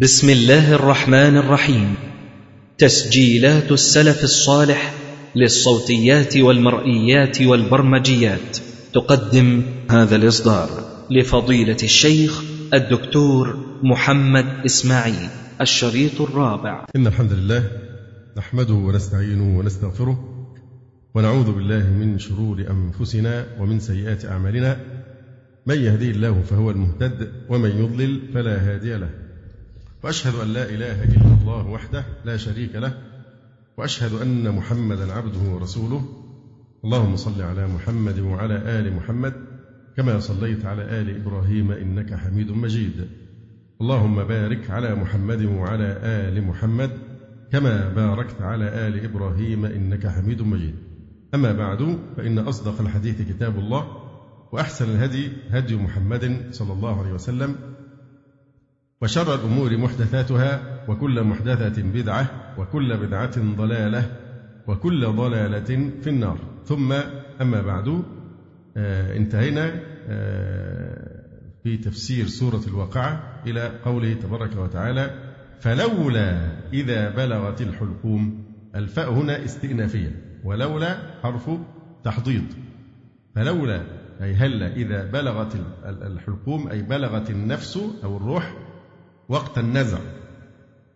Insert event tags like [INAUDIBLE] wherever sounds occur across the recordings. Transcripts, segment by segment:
بسم الله الرحمن الرحيم. تسجيلات السلف الصالح للصوتيات والمرئيات والبرمجيات. تقدم هذا الإصدار لفضيلة الشيخ الدكتور محمد إسماعيل الشريط الرابع. إن الحمد لله نحمده ونستعينه ونستغفره ونعوذ بالله من شرور أنفسنا ومن سيئات أعمالنا. من يهديه الله فهو المهتد ومن يضلل فلا هادي له. وأشهد أن لا إله إلا الله وحده لا شريك له وأشهد أن محمدا عبده ورسوله. اللهم صل على محمد وعلى آل محمد كما صليت على آل إبراهيم إنك حميد مجيد. اللهم بارك على محمد وعلى آل محمد كما باركت على آل إبراهيم إنك حميد مجيد. أما بعد فإن أصدق الحديث كتاب الله وأحسن الهدي هدي محمد صلى الله عليه وسلم وشر الأمور محدثاتها وكل محدثة بدعة وكل بدعة ضلالة وكل ضلالة في النار. ثم أما بعد آه انتهينا آه في تفسير سورة الواقعة إلى قوله تبارك وتعالى فلولا إذا بلغت الحلقوم الفاء هنا استئنافية ولولا حرف تحضيض. فلولا أي هلا إذا بلغت الحلقوم أي بلغت النفس أو الروح وقت النزع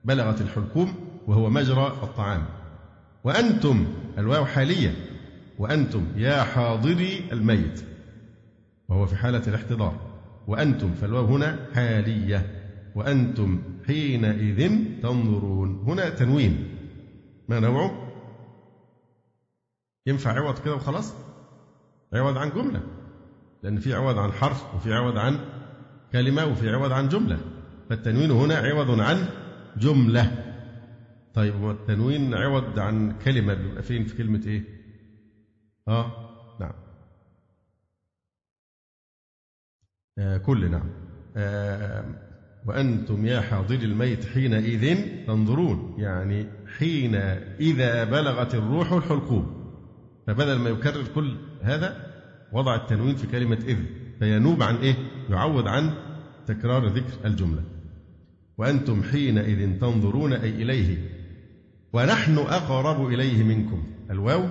بلغت الحلقوم وهو مجرى الطعام. وأنتم الواو حالية وأنتم يا حاضري الميت. وهو في حالة الاحتضار. وأنتم فالواو هنا حالية. وأنتم حينئذ تنظرون. هنا تنوين. ما نوعه؟ ينفع عوض كده وخلاص؟ عوض عن جملة. لأن في عوض عن حرف وفي عوض عن كلمة وفي عوض عن جملة. فالتنوين هنا عوض عن جملة. طيب والتنوين عوض عن كلمة. بيبقى فين؟ في كلمة إيه؟ آه نعم. آه كل نعم. آه وأنتم يا حاضر الميت حينئذ تنظرون. يعني حين إذا بلغت الروح الحلقوم. فبدل ما يكرر كل هذا وضع التنوين في كلمة إذ. فينوب عن إيه؟ يعوض عن تكرار ذكر الجملة. وأنتم حينئذ تنظرون أي إليه ونحن أقرب إليه منكم. الواو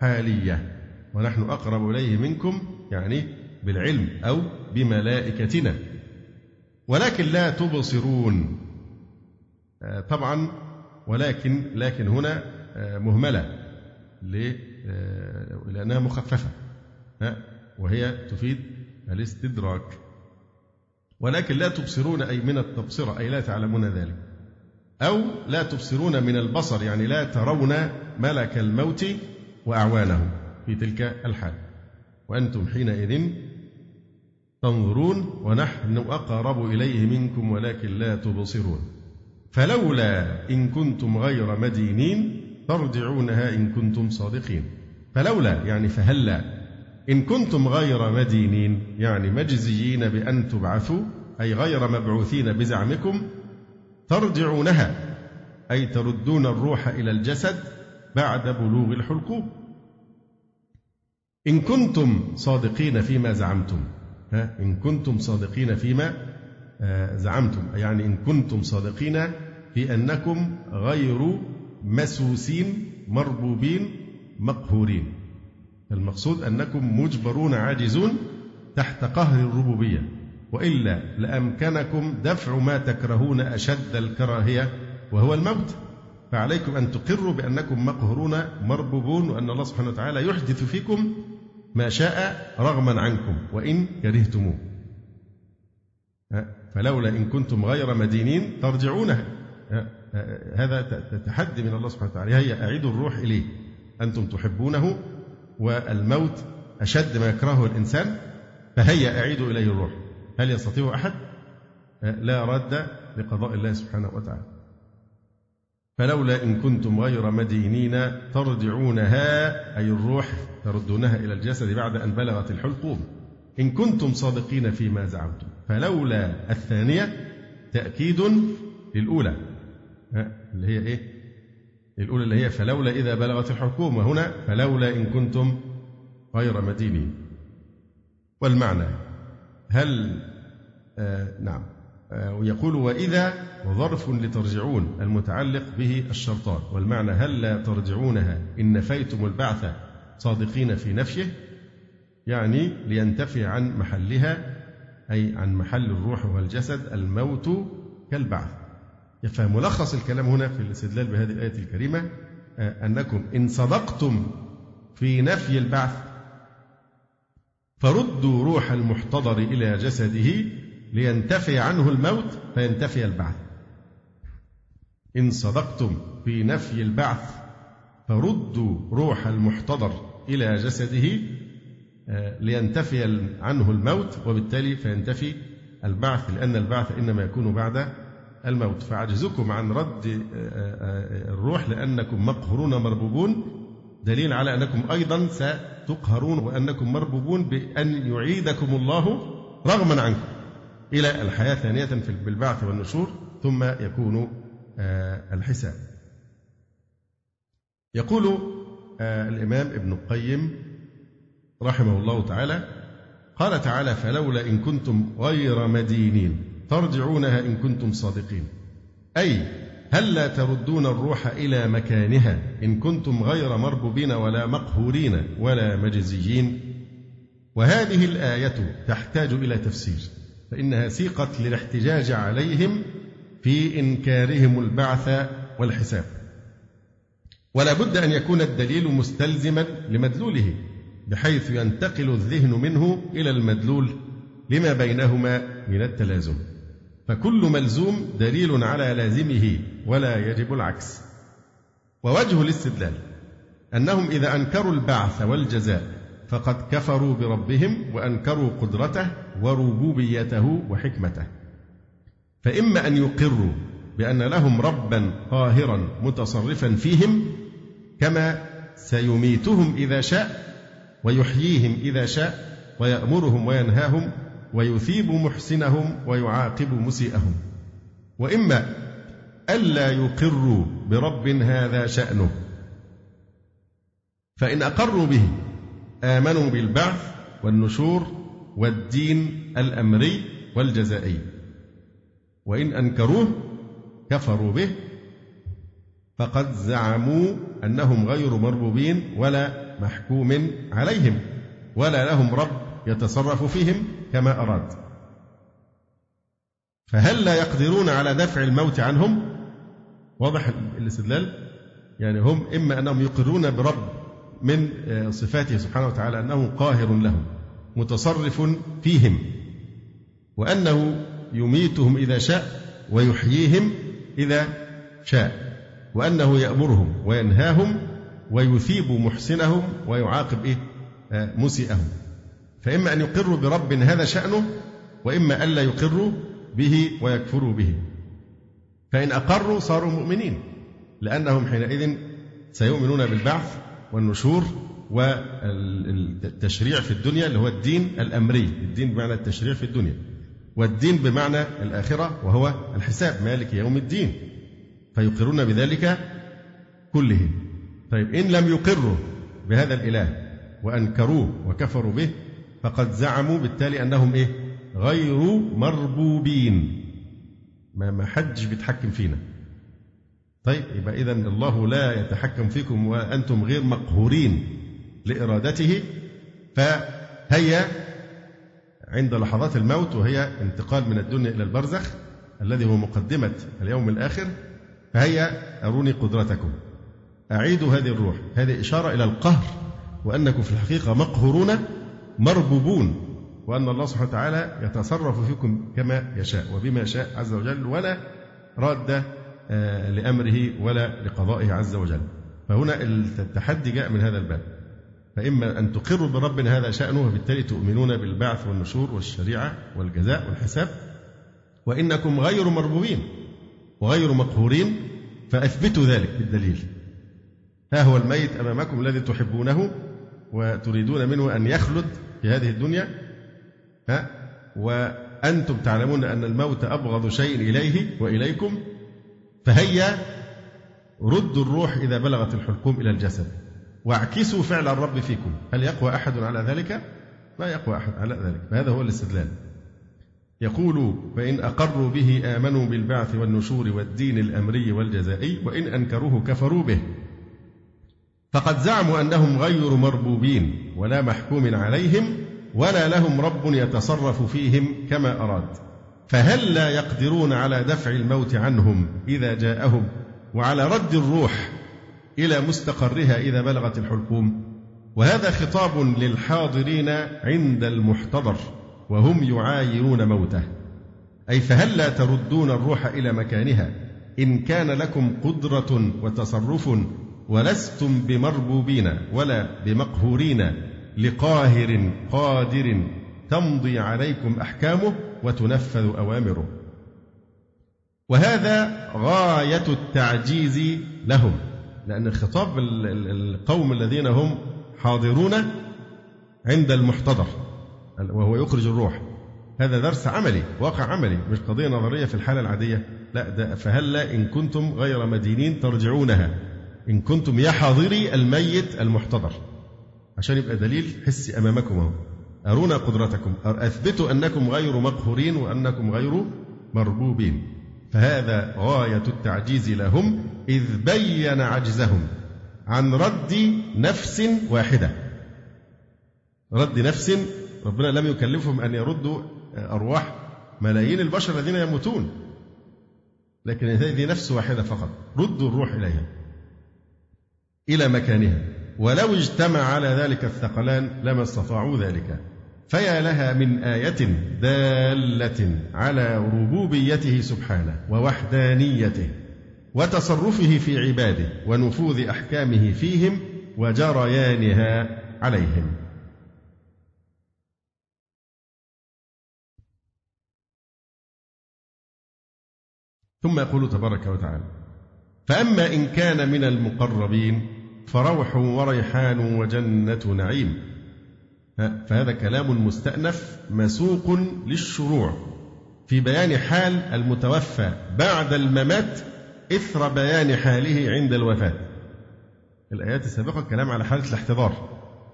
حالية ونحن أقرب إليه منكم يعني بالعلم أو بملائكتنا. ولكن لا تبصرون. طبعا ولكن لكن هنا مهملة لأنها مخففة وهي تفيد الاستدراك. ولكن لا تبصرون أي من التبصرة أي لا تعلمون ذلك. أو لا تبصرون من البصر يعني لا ترون ملك الموت وأعوانه في تلك الحال. وأنتم حينئذ تنظرون ونحن أقرب إليه منكم ولكن لا تبصرون. فلولا إن كنتم غير مدينين ترجعونها إن كنتم صادقين. فلولا يعني فهلا إن كنتم غير مدينين يعني مجزيين بأن تبعثوا أي غير مبعوثين بزعمكم ترجعونها أي تردون الروح إلى الجسد بعد بلوغ الحلقوم إن كنتم صادقين فيما زعمتم ها؟ إن كنتم صادقين فيما زعمتم يعني إن كنتم صادقين في أنكم غير مسوسين مربوبين مقهورين. المقصود أنكم مجبرون عاجزون تحت قهر الربوبية وإلا لأمكنكم دفع ما تكرهون أشد الكراهية وهو الموت. فعليكم أن تقروا بأنكم مقهورون مربوبون وأن الله سبحانه وتعالى يحدث فيكم ما شاء رغما عنكم وإن كرهتموه. فلولا إن كنتم غير مدينين ترجعونها. هذا تحدي من الله سبحانه وتعالى. هيا أعيدوا الروح إليه. أنتم تحبونه والموت أشد ما يكرهه الإنسان فهيا أعيدوا إليه الروح. هل يستطيع أحد؟ لا رد لقضاء الله سبحانه وتعالى. فلولا إن كنتم غير مدينين ترجعونها أي الروح تردونها إلى الجسد بعد أن بلغت الحلقوم. إن كنتم صادقين فيما زعمتم. فلولا الثانية تأكيد للأولى. اللي هي إيه؟ الأولى اللي هي فلولا إذا بلغت الحلقوم وهنا فلولا إن كنتم غير مدينين. والمعنى هل آه نعم آه، ويقول وإذا ظرف لترجعون المتعلق به الشرطان. والمعنى هل لا ترجعونها إن نفيتم البعث صادقين في نفيه يعني لينتفي عن محلها أي عن محل الروح والجسد الموت كالبعث. فملخص الكلام هنا في الاستدلال بهذه الآية الكريمة آه، أنكم إن صدقتم في نفي البعث فردوا روح المحتضر إلى جسده لينتفي عنه الموت فينتفي البعث. إن صدقتم في نفي البعث فردوا روح المحتضر إلى جسده آه، لينتفي عنه الموت وبالتالي فينتفي البعث لأن البعث إنما يكون بعد الموت. فعجزكم عن رد آه، آه، الروح لأنكم مقهورون مربوبون. دليل على أنكم أيضا ستقهرون وأنكم مربوبون بأن يعيدكم الله رغما عنكم. إلى الحياة ثانية بالبعث والنشور ثم يكون الحساب. يقول الإمام ابن القيم رحمه الله تعالى قال تعالى فلولا إن كنتم غير مدينين ترجعونها إن كنتم صادقين. أي هل لا تردون الروح إلى مكانها إن كنتم غير مربوبين ولا مقهورين ولا مجزيين؟ وهذه الآية تحتاج إلى تفسير فإنها سيقت للاحتجاج عليهم في إنكارهم البعث والحساب. ولا بد أن يكون الدليل مستلزما لمدلوله بحيث ينتقل الذهن منه إلى المدلول لما بينهما من التلازم. فكل ملزوم دليل على لازمه ولا يجب العكس. ووجه الاستدلال أنهم إذا أنكروا البعث والجزاء فقد كفروا بربهم وأنكروا قدرته وربوبيته وحكمته. فإما أن يقروا بأن لهم ربا قاهرا متصرفا فيهم كما سيميتهم إذا شاء ويحييهم إذا شاء ويأمرهم وينهاهم ويثيب محسنهم ويعاقب مسيئهم. وإما ألا يقروا برب هذا شأنه. فإن أقروا به آمنوا بالبعث والنشور والدين الأمري والجزائي. وإن أنكروه كفروا به فقد زعموا أنهم غير مربوبين ولا محكوم عليهم ولا لهم رب يتصرف فيهم كما أراد. فهل لا يقدرون على دفع الموت عنهم؟ واضح الاستدلال؟ يعني هم إما أنهم يقرون برب من آه، صفاته سبحانه وتعالى أنه قاهر لهم متصرف فيهم وأنه يميتهم إذا شاء ويحييهم إذا شاء وأنه يأمرهم وينهاهم ويثيب محسنهم ويعاقب إيه؟ آه، مسيئهم. فإما أن يقروا برب هذا شأنه وإما ألا يقروا به ويكفروا به. فإن أقروا صاروا مؤمنين لأنهم حينئذ سيؤمنون بالبعث والنشور والتشريع في الدنيا اللي هو الدين الأمري الدين بمعنى التشريع في الدنيا والدين بمعنى الآخرة وهو الحساب مالك يوم الدين. فيقرون بذلك كله طيب إن لم يقروا بهذا الإله وأنكروه وكفروا به فقد زعموا بالتالي أنهم إيه؟ غير مربوبين. ما ما حدش بيتحكم فينا. طيب يبقى إذا الله لا يتحكم فيكم وأنتم غير مقهورين لإرادته. فهي عند لحظات الموت وهي انتقال من الدنيا إلى البرزخ الذي هو مقدمة اليوم الآخر فهي أروني قدرتكم. أعيدوا هذه الروح. هذه إشارة إلى القهر وأنكم في الحقيقة مقهورون مربوبون وأن الله سبحانه وتعالى يتصرف فيكم كما يشاء وبما شاء عز وجل ولا راد آه، لأمره ولا لقضائه عز وجل. فهنا التحدي جاء من هذا الباب. فإما أن تقروا برب هذا شأنه وبالتالي تؤمنون بالبعث والنشور والشريعة والجزاء والحساب. وإنكم غير مربوبين وغير مقهورين فأثبتوا ذلك بالدليل. ها هو الميت أمامكم الذي تحبونه وتريدون منه أن يخلد في هذه الدنيا ها وأنتم تعلمون أن الموت أبغض شيء إليه وإليكم فهيا ردوا الروح إذا بلغت الحلقوم إلى الجسد واعكسوا فعل الرب فيكم. هل يقوى أحد على ذلك؟ لا يقوى أحد على ذلك فهذا هو الاستدلال. يقول فإن أقروا به آمنوا بالبعث والنشور والدين الأمري والجزائي وإن أنكروه كفروا به. فقد زعموا أنهم غير مربوبين ولا محكوم عليهم ولا لهم رب يتصرف فيهم كما أراد. فهل لا يقدرون على دفع الموت عنهم إذا جاءهم؟ وعلى رد الروح إلى مستقرها إذا بلغت الحلقوم. وهذا خطاب للحاضرين عند المحتضر وهم يعايرون موته. أي فهل لا تردون الروح إلى مكانها؟ إن كان لكم قدرة وتصرف ولستم بمربوبين ولا بمقهورين لقاهر قادر تمضي عليكم أحكامه وتنفذ أوامره. وهذا غاية التعجيز لهم لأن خطاب القوم الذين هم حاضرون عند المحتضر وهو يخرج الروح. هذا درس عملي واقع عملي مش قضية نظرية في الحالة العادية. لا ده فهلا إن كنتم غير مدينين ترجعونها. إن كنتم يا حاضري الميت المحتضر. عشان يبقى دليل حسي أمامكم أهو. أرونا قدرتكم. أثبتوا أنكم غير مقهورين وأنكم غير مربوبين. فهذا غاية التعجيز لهم إذ بين عجزهم عن رد نفس واحدة. رد نفس ربنا لم يكلفهم أن يردوا أرواح ملايين البشر الذين يموتون. لكن هذه نفس واحدة فقط. ردوا الروح إليها. إلى مكانها. ولو اجتمع على ذلك الثقلان لما استطاعوا ذلك. فيا لها من آية دالة على ربوبيته سبحانه ووحدانيته وتصرفه في عباده ونفوذ أحكامه فيهم وجريانها عليهم. ثم يقول تبارك وتعالى فأما إن كان من المقربين فروح وريحان وجنة نعيم. فهذا كلام مستأنف مسوق للشروع. في بيان حال المتوفى بعد الممات إثر بيان حاله عند الوفاة. الآيات السابقة كلام على حالة الاحتضار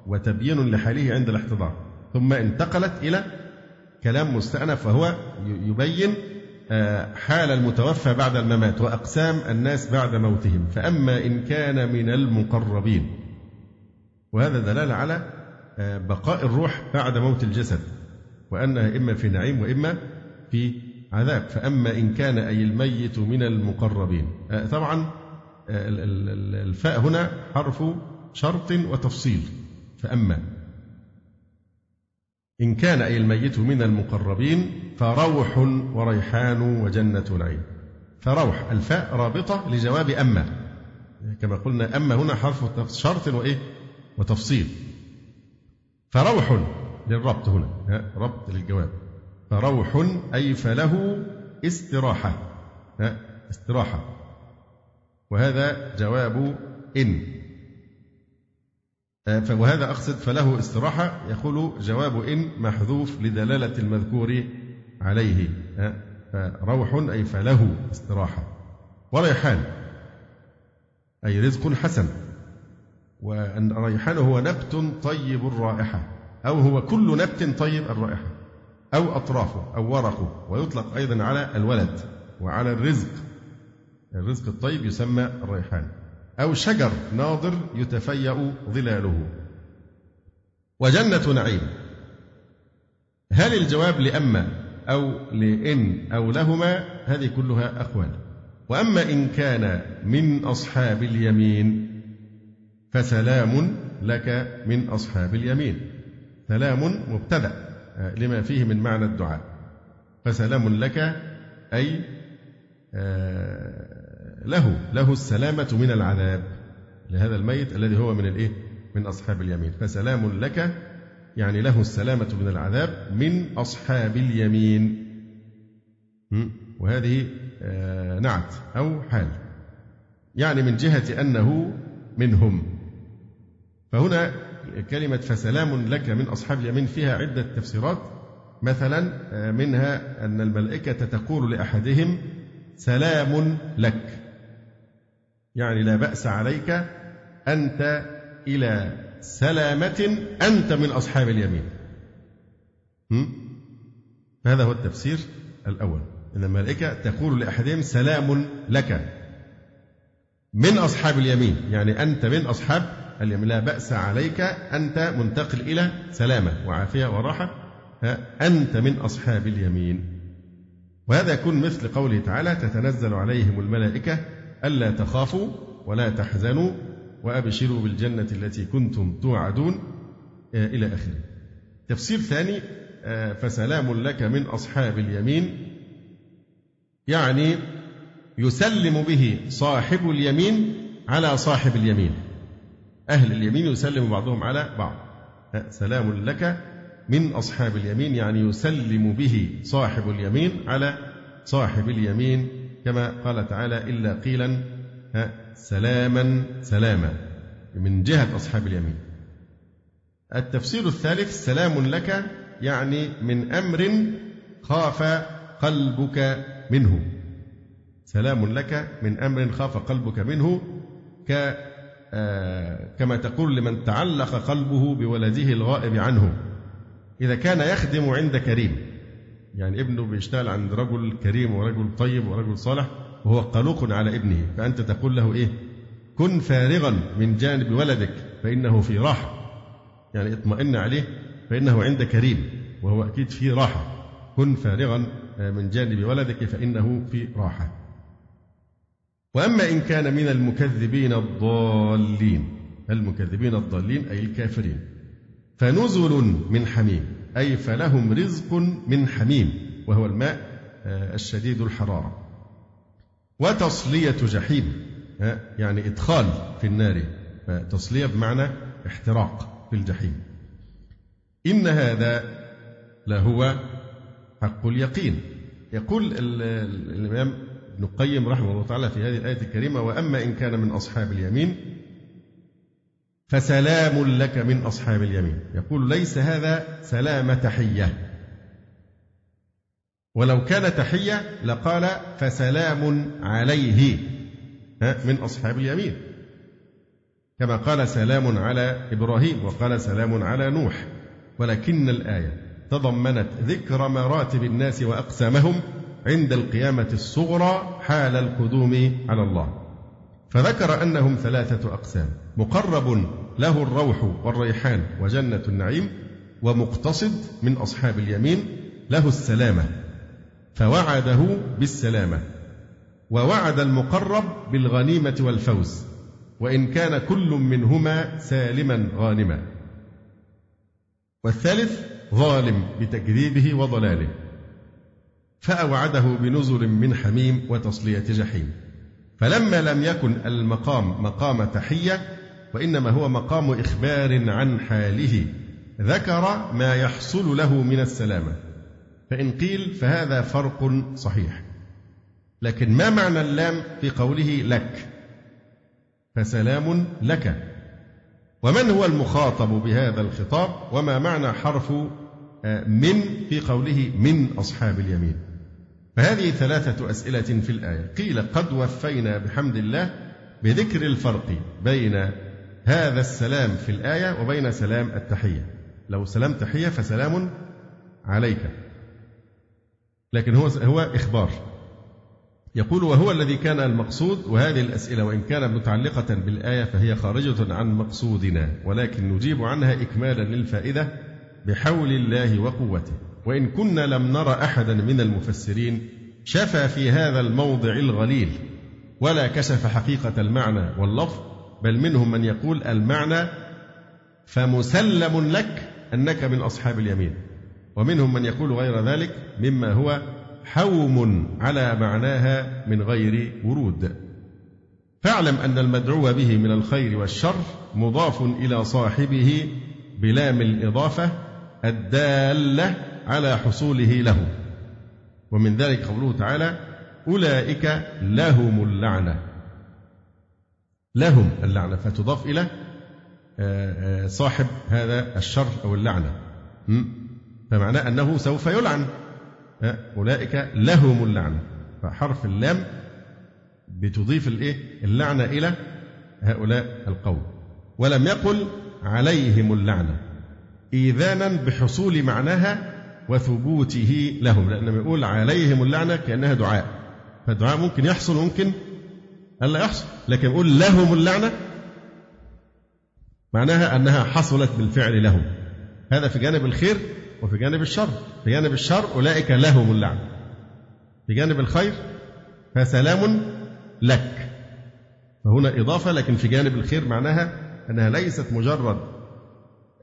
وتبيين لحاله عند الاحتضار. ثم انتقلت إلى كلام مستأنف وهو يبين حال المتوفى بعد الممات وأقسام الناس بعد موتهم فأما إن كان من المقربين. وهذا دلالة على آه، بقاء الروح بعد موت الجسد وأنها إما في نعيم وإما في عذاب. فأما إن كان أي الميت من المقربين. آه، طبعا الفاء هنا حرف شرط وتفصيل. فأما إن كان أي الميت من المقربين فروح وريحان وجنة نعيم فروح الفاء رابطة لجواب أما. كما قلنا أما هنا حرف شرط وإيه؟ وتفصيل. فروح للربط هنا ربط للجواب. فروح أي فله استراحة استراحة. وهذا جواب إن. وهذا أقصد فله استراحة يقول جواب إن محذوف لدلالة المذكور عليه. فروح أي فله استراحة. وريحان أي رزق حسن. وأن الريحان هو نبت طيب الرائحة أو هو كل نبت طيب الرائحة أو أطرافه أو ورقه ويطلق أيضا على الولد وعلى الرزق. الرزق الطيب يسمى الريحان أو شجر ناضر يتفيأ ظلاله. وجنة نعيم. هل الجواب لأما أو لإن أو لهما؟ هذه كلها أقوال وأما إن كان من أصحاب اليمين فسلام لك من أصحاب اليمين. سلام مبتدأ لما فيه من معنى الدعاء. فسلام لك أي آه له له السلامة من العذاب لهذا الميت الذي هو من الإيه؟ من أصحاب اليمين. فسلام لك يعني له السلامة من العذاب من أصحاب اليمين. وهذه آه، نعت أو حال. يعني من جهة أنه منهم. فهنا كلمة فسلام لك من أصحاب اليمين فيها عدة تفسيرات. مثلا آه، منها أن الملائكة تقول لأحدهم سلام لك. يعني لا بأس عليك أنت إلى سلامة أنت من أصحاب اليمين. هذا هو التفسير الأول. أن الملائكة تقول لأحدهم سلام لك. من أصحاب اليمين يعني أنت من أصحاب اليمين. لا بأس عليك أنت منتقل إلى سلامة وعافية وراحة. أنت من أصحاب اليمين. وهذا يكون مثل قوله تعالى تتنزل عليهم الملائكة ألا تخافوا ولا تحزنوا وأبشروا بالجنة التي كنتم توعدون إلى آخره. تفسير ثاني فسلام لك من أصحاب اليمين يعني يسلم به صاحب اليمين على صاحب اليمين. أهل اليمين يسلم بعضهم على بعض. سلام لك من أصحاب اليمين يعني يسلم به صاحب اليمين على صاحب اليمين. كما قال تعالى إلا قيلا سلاما سلاما. من جهة أصحاب اليمين. التفسير الثالث سلام لك يعني من أمر خاف قلبك منه. سلام لك من أمر خاف قلبك منه ك آه، كما تقول لمن تعلق قلبه بولده الغائب عنه. إذا كان يخدم عند كريم. يعني ابنه بيشتغل عند رجل كريم ورجل طيب ورجل صالح وهو قلق على ابنه فأنت تقول له إيه؟ كن فارغا من جانب ولدك فإنه في راحة. يعني اطمئن عليه فإنه عند كريم وهو أكيد في راحة. كن فارغا من جانب ولدك فإنه في راحة. وأما إن كان من المكذبين الضالين المكذبين الضالين أي الكافرين فنزل من حميم. أي فلهم رزق من حميم وهو الماء آه، الشديد الحرارة. وتصلية جحيم آه، يعني إدخال في النار. تصلية بمعنى احتراق في الجحيم إن هذا لهو حق اليقين. يقول الإمام ابن القيم رحمه الله تعالى في هذه الآية الكريمة وأما إن كان من أصحاب اليمين فسلام لك من أصحاب اليمين. يقول ليس هذا سلام تحية. ولو كان تحية لقال فسلام عليه من أصحاب اليمين. كما قال سلام على إبراهيم وقال سلام على نوح. ولكن الآية تضمنت ذكر مراتب الناس وأقسامهم عند القيامة الصغرى حال القدوم على الله. فذكر أنهم ثلاثة أقسام مقرب له الروح والريحان وجنة النعيم ومقتصد من أصحاب اليمين له السلامة فوعده بالسلامة ووعد المقرب بالغنيمة والفوز وإن كان كل منهما سالما غانما. والثالث ظالم بتكذيبه وضلاله فأوعده بنزل من حميم وتصلية جحيم. فلما لم يكن المقام مقام تحية وإنما هو مقام إخبار عن حاله ذكر ما يحصل له من السلامة. فإن قيل فهذا فرق صحيح. لكن ما معنى اللام في قوله لك؟ فسلام لك. ومن هو المخاطب بهذا الخطاب؟ وما معنى حرف آه، من في قوله من أصحاب اليمين؟ فهذه ثلاثة أسئلة في الآية. قيل قد وفينا بحمد الله بذكر الفرق بين هذا السلام في الآية وبين سلام التحية. لو سلام تحية فسلام عليك. لكن هو هو إخبار. يقول وهو الذي كان المقصود وهذه الأسئلة وإن كانت متعلقة بالآية فهي خارجة عن مقصودنا ولكن نجيب عنها إكمالا للفائدة بحول الله وقوته. وإن كنا لم نرى أحدا من المفسرين شفى في هذا الموضع الغليل ولا كشف حقيقة المعنى واللفظ بل منهم من يقول المعنى فمسلم لك أنك من أصحاب اليمين. ومنهم من يقول غير ذلك مما هو حوم على معناها من غير ورود. فاعلم أن المدعو به من الخير والشر مضاف إلى صاحبه بلام الإضافة الدالة على حصوله له. ومن ذلك قوله تعالى أولئك لهم اللعنة. لهم اللعنة. فتضاف إلى آه، آه، صاحب هذا الشر أو اللعنة. فمعناه أنه سوف يلعن. أولئك لهم اللعنة. فحرف اللام بتضيف الإيه؟ اللعنة إلى هؤلاء القوم. ولم يقل عليهم اللعنة. إيذانا بحصول معناها وثبوته لهم لأن لما يقول عليهم اللعنة كأنها دعاء. فالدعاء ممكن يحصل وممكن ألا يحصل لكن يقول لهم اللعنة معناها أنها حصلت بالفعل لهم. هذا في جانب الخير وفي جانب الشر. في جانب الشر أولئك لهم اللعنة. في جانب الخير فسلام لك. فهنا إضافة لكن في جانب الخير معناها أنها ليست مجرد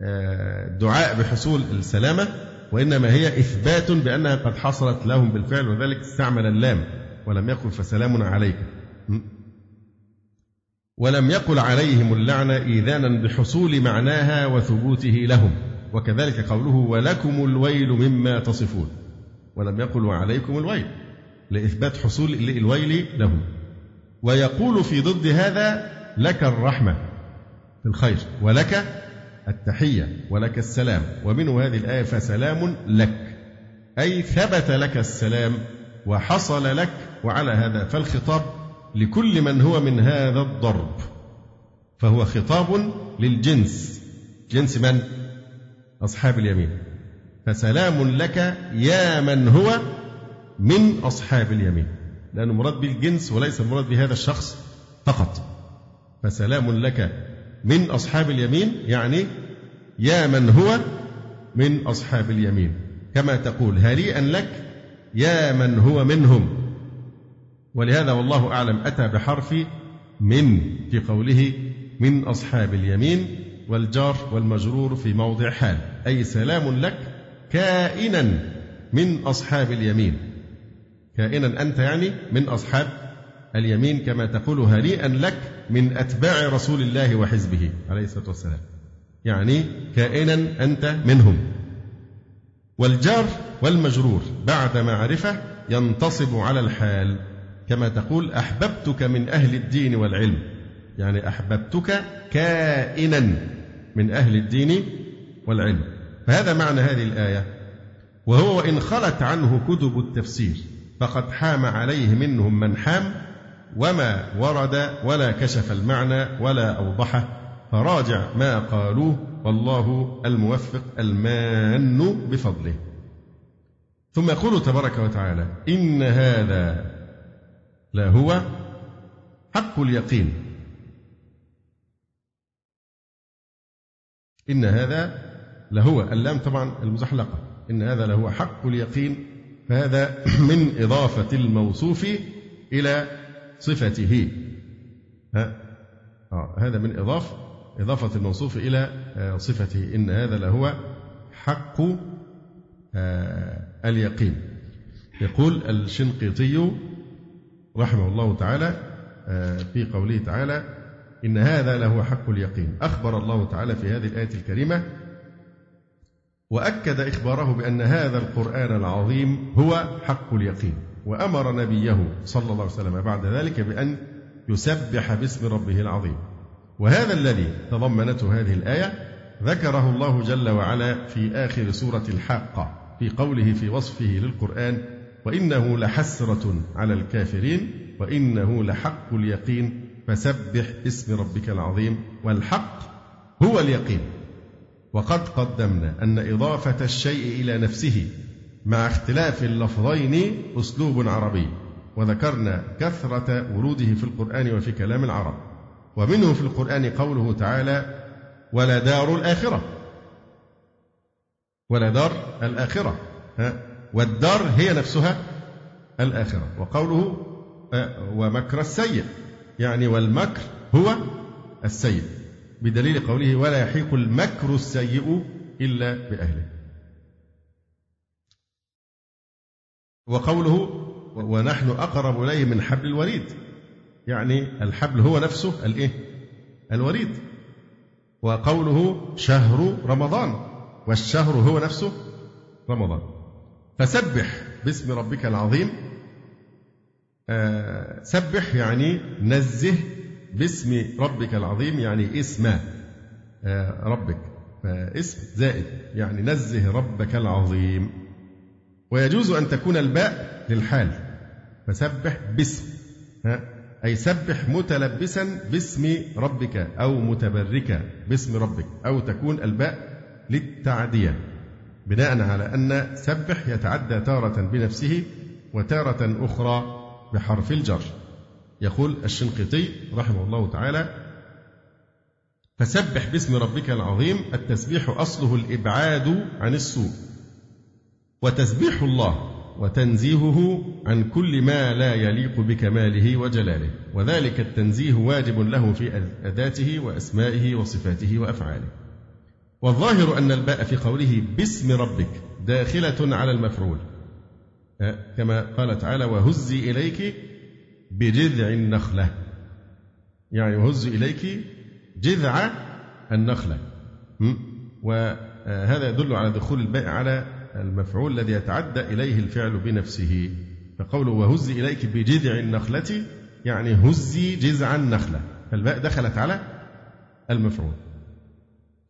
آه، دعاء بحصول السلامة وإنما هي إثبات بأنها قد حصلت لهم بالفعل وذلك استعمل اللام ولم يقل فسلام عليك. ولم يقل عليهم اللعنة إيذانا بحصول معناها وثبوته لهم وكذلك قوله ولكم الويل مما تصفون. ولم يقل وعليكم الويل لإثبات حصول الويل لهم. ويقول في ضد هذا لك الرحمة في الخير ولك التحية ولك السلام. ومنه هذه الآية فسلام لك. أي ثبت لك السلام وحصل لك وعلى هذا. فالخطاب لكل من هو من هذا الضرب. فهو خطاب للجنس. جنس من؟ أصحاب اليمين. فسلام لك يا من هو من أصحاب اليمين. لأنه مراد بالجنس وليس المراد بهذا الشخص فقط. فسلام لك من أصحاب اليمين يعني يا من هو من أصحاب اليمين. كما تقول هنيئا لك يا من هو منهم. ولهذا والله أعلم أتى بحرف من في قوله من أصحاب اليمين والجار والمجرور في موضع حال. أي سلام لك كائنا من أصحاب اليمين. كائنا أنت يعني من أصحاب اليمين كما تقول هنيئا لك من أتباع رسول الله وحزبه عليه الصلاة والسلام. يعني كائنا أنت منهم. والجار والمجرور بعد معرفة ينتصب على الحال. كما تقول أحببتك من أهل الدين والعلم. يعني أحببتك كائنا من أهل الدين والعلم. فهذا معنى هذه الآية. وهو إن خلت عنه كتب التفسير فقد حام عليه منهم من حام وما ورد ولا كشف المعنى ولا أوضحه فراجع ما قالوه والله الموفق المان بفضله. ثم يقول تبارك وتعالى إن هذا لهو حق اليقين. إن هذا لهو اللام طبعا المزحلقة. إن هذا لهو حق اليقين فهذا [CLEARS THROAT] من إضافة الموصوف إلى صفته. ها؟ آه هذا من إضافة إضافة الموصوف إلى آه، صفته. إن هذا لهو حق آه، اليقين. يقول الشنقيطي رحمه الله تعالى آه، في قوله تعالى إن هذا لهو حق اليقين أخبر الله تعالى في هذه الآية الكريمة وأكد إخباره بأن هذا القرآن العظيم هو حق اليقين. وأمر نبيه صلى الله عليه وسلم بعد ذلك بأن يسبح باسم ربه العظيم. وهذا الذي تضمنته هذه الآية ذكره الله جل وعلا في آخر سورة الحاقة في قوله في وصفه للقرآن وإنه لحسرة على الكافرين وإنه لحق اليقين فسبح باسم ربك العظيم والحق هو اليقين. وقد قدمنا أن إضافة الشيء إلى نفسه مع اختلاف اللفظين أسلوب عربي وذكرنا كثرة وروده في القرآن وفي كلام العرب. ومنه في القرآن قوله تعالى ولا دار الآخرة. ولا دار الآخرة ها؟ والدار هي نفسها الآخرة. وقوله ومكر السيء يعني والمكر هو السيء بدليل قوله ولا يحيق المكر السيء إلا بأهله. وقوله ونحن أقرب إليه من حبل الوريد. يعني الحبل هو نفسه الإيه؟ الوريد. وقوله شهر رمضان. والشهر هو نفسه رمضان. فسبح باسم ربك العظيم. آه سبح يعني نزه باسم ربك العظيم يعني اسم آه ربك. فاسم زائد يعني نزه ربك العظيم. ويجوز أن تكون الباء للحال. فسبح باسم أي سبح متلبسا باسم ربك أو متبركا باسم ربك أو تكون الباء للتعدية. بناء على أن سبح يتعدى تارة بنفسه وتارة أخرى بحرف الجر. يقول الشنقيطي رحمه الله تعالى فسبح باسم ربك العظيم التسبيح أصله الإبعاد عن السوء. وتسبيح الله وتنزيهه عن كل ما لا يليق بكماله وجلاله. وذلك التنزيه واجب له في أداته وأسمائه وصفاته وأفعاله. والظاهر أن الباء في قوله باسم ربك داخلة على المفعول. كما قال تعالى وهزي إليك بجذع النخلة. يعني وهزي إليك جذع النخلة. وهذا يدل على دخول الباء على المفعول الذي يتعدى إليه الفعل بنفسه. فقوله وهزي إليك بجذع النخلة يعني هزي جذع النخلة. فالباء دخلت على المفعول.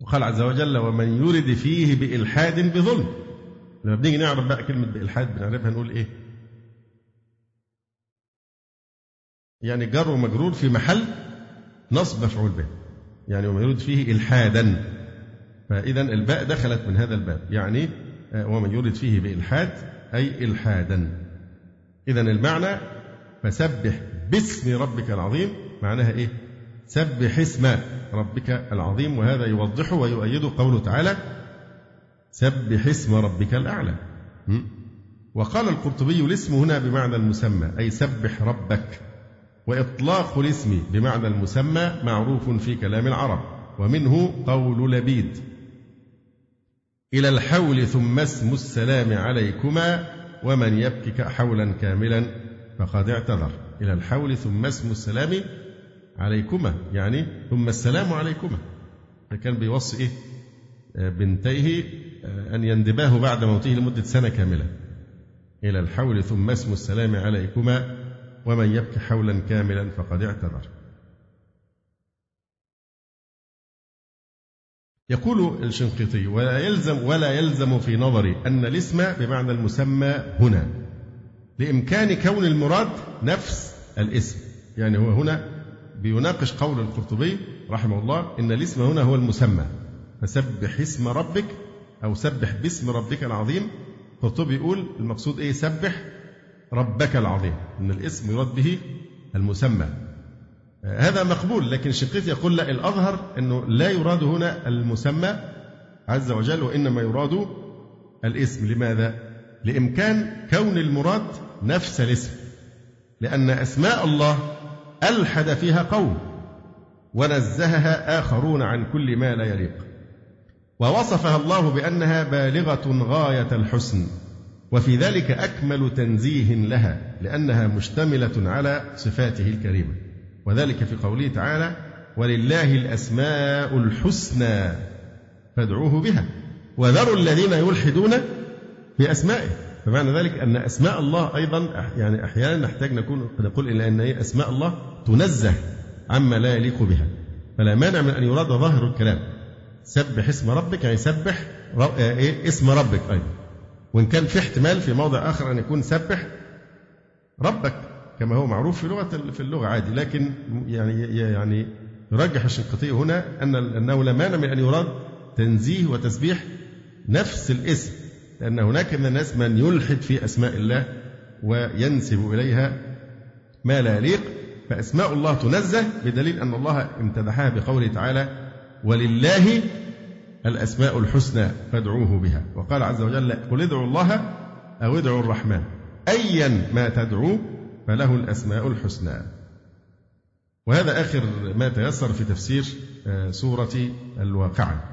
وقال عز وجل ومن يرد فيه بإلحاد بظلم. لما بنيجي نعرف بقى كلمة بإلحاد بنعرفها نقول إيه؟ يعني جر ومجرور في محل نصب مفعول به. يعني ومن يرد فيه إلحادا. فإذا الباء دخلت من هذا الباب. يعني ومن يرد فيه بإلحاد أي إلحادا. إذا المعنى فسبح باسم ربك العظيم معناها إيه؟ سبح اسم ربك العظيم وهذا يوضحه ويؤيده قوله تعالى سبح اسم ربك الأعلى. وقال القرطبي الاسم هنا بمعنى المسمى أي سبح ربك. وإطلاق الاسم بمعنى المسمى معروف في كلام العرب ومنه قول لبيد. إلى الحول ثم اسم السلام عليكما ومن يبكك حولا كاملا فقد اعتذر. إلى الحول ثم اسم السلام عليكما يعني ثم السلام عليكما. فكان بيوصي إيه؟ آه، بنتيه آه، أن يندباه بعد موته لمدة سنة كاملة. إلى الحول ثم اسم السلام عليكما ومن يبكي حولا كاملا فقد اعتذر. يقول الشنقيطي ولا يلزم ولا يلزم في نظري أن الاسم بمعنى المسمى هنا. لإمكان كون المراد نفس الاسم. يعني هو هنا بيناقش قول القرطبي رحمه الله إن الاسم هنا هو المسمى. فسبح اسم ربك أو سبح باسم ربك العظيم القرطبي يقول المقصود إيه؟ سبح ربك العظيم إن الاسم يراد به المسمى. هذا مقبول لكن الشقيق يقول لا الأظهر أنه لا يراد هنا المسمى عز وجل وإنما يراد الاسم. لماذا؟ لإمكان كون المراد نفس الاسم لأن أسماء الله ألحد فيها قوم ونزهها آخرون عن كل ما لا يليق. ووصفها الله بأنها بالغة غاية الحسن وفي ذلك أكمل تنزيه لها لأنها مشتملة على صفاته الكريمة. وذلك في قوله تعالى ولله الأسماء الحسنى فادعوه بها وذروا الذين يلحدون في أسمائه فمعنى ذلك أن أسماء الله أيضا يعني أحيانا نحتاج نكون نقول إلى أن أسماء الله تنزه عما لا يليق بها فلا مانع من أن يراد ظاهر الكلام سبح اسم ربك يعني سبح إيه اسم ربك أيضا وإن كان في احتمال في موضع آخر أن يكون سبح ربك كما هو معروف في لغة في اللغة عادي. لكن يعني يعني يرجح الشنقيطي هنا أن أنه لا مانع من أن يراد تنزيه وتسبيح نفس الاسم لأن هناك من الناس من يلحد في أسماء الله وينسب إليها ما لا يليق فأسماء الله تنزه بدليل أن الله امتدحها بقوله تعالى ولله الأسماء الحسنى فادعوه بها وقال عز وجل قل ادعوا الله أو ادعوا الرحمن أيا ما تدعو فله الأسماء الحسنى. وهذا آخر ما تيسر في تفسير آه، سورة الواقعة.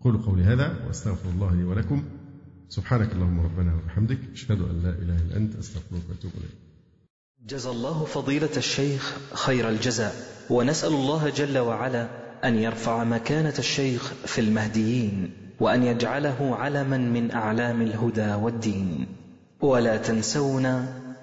أقول قولي هذا وأستغفر الله لي ولكم. سبحانك اللهم ربنا وبحمدك أشهد أن لا إله إلا أنت أستغفرك وأتوب إليك. جزى الله فضيلة الشيخ خير الجزاء ونسأل الله جل وعلا أن يرفع مكانة الشيخ في المهديين وأن يجعله علما من أعلام الهدى والدين. ولا تنسونا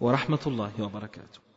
ورحمة الله وبركاته.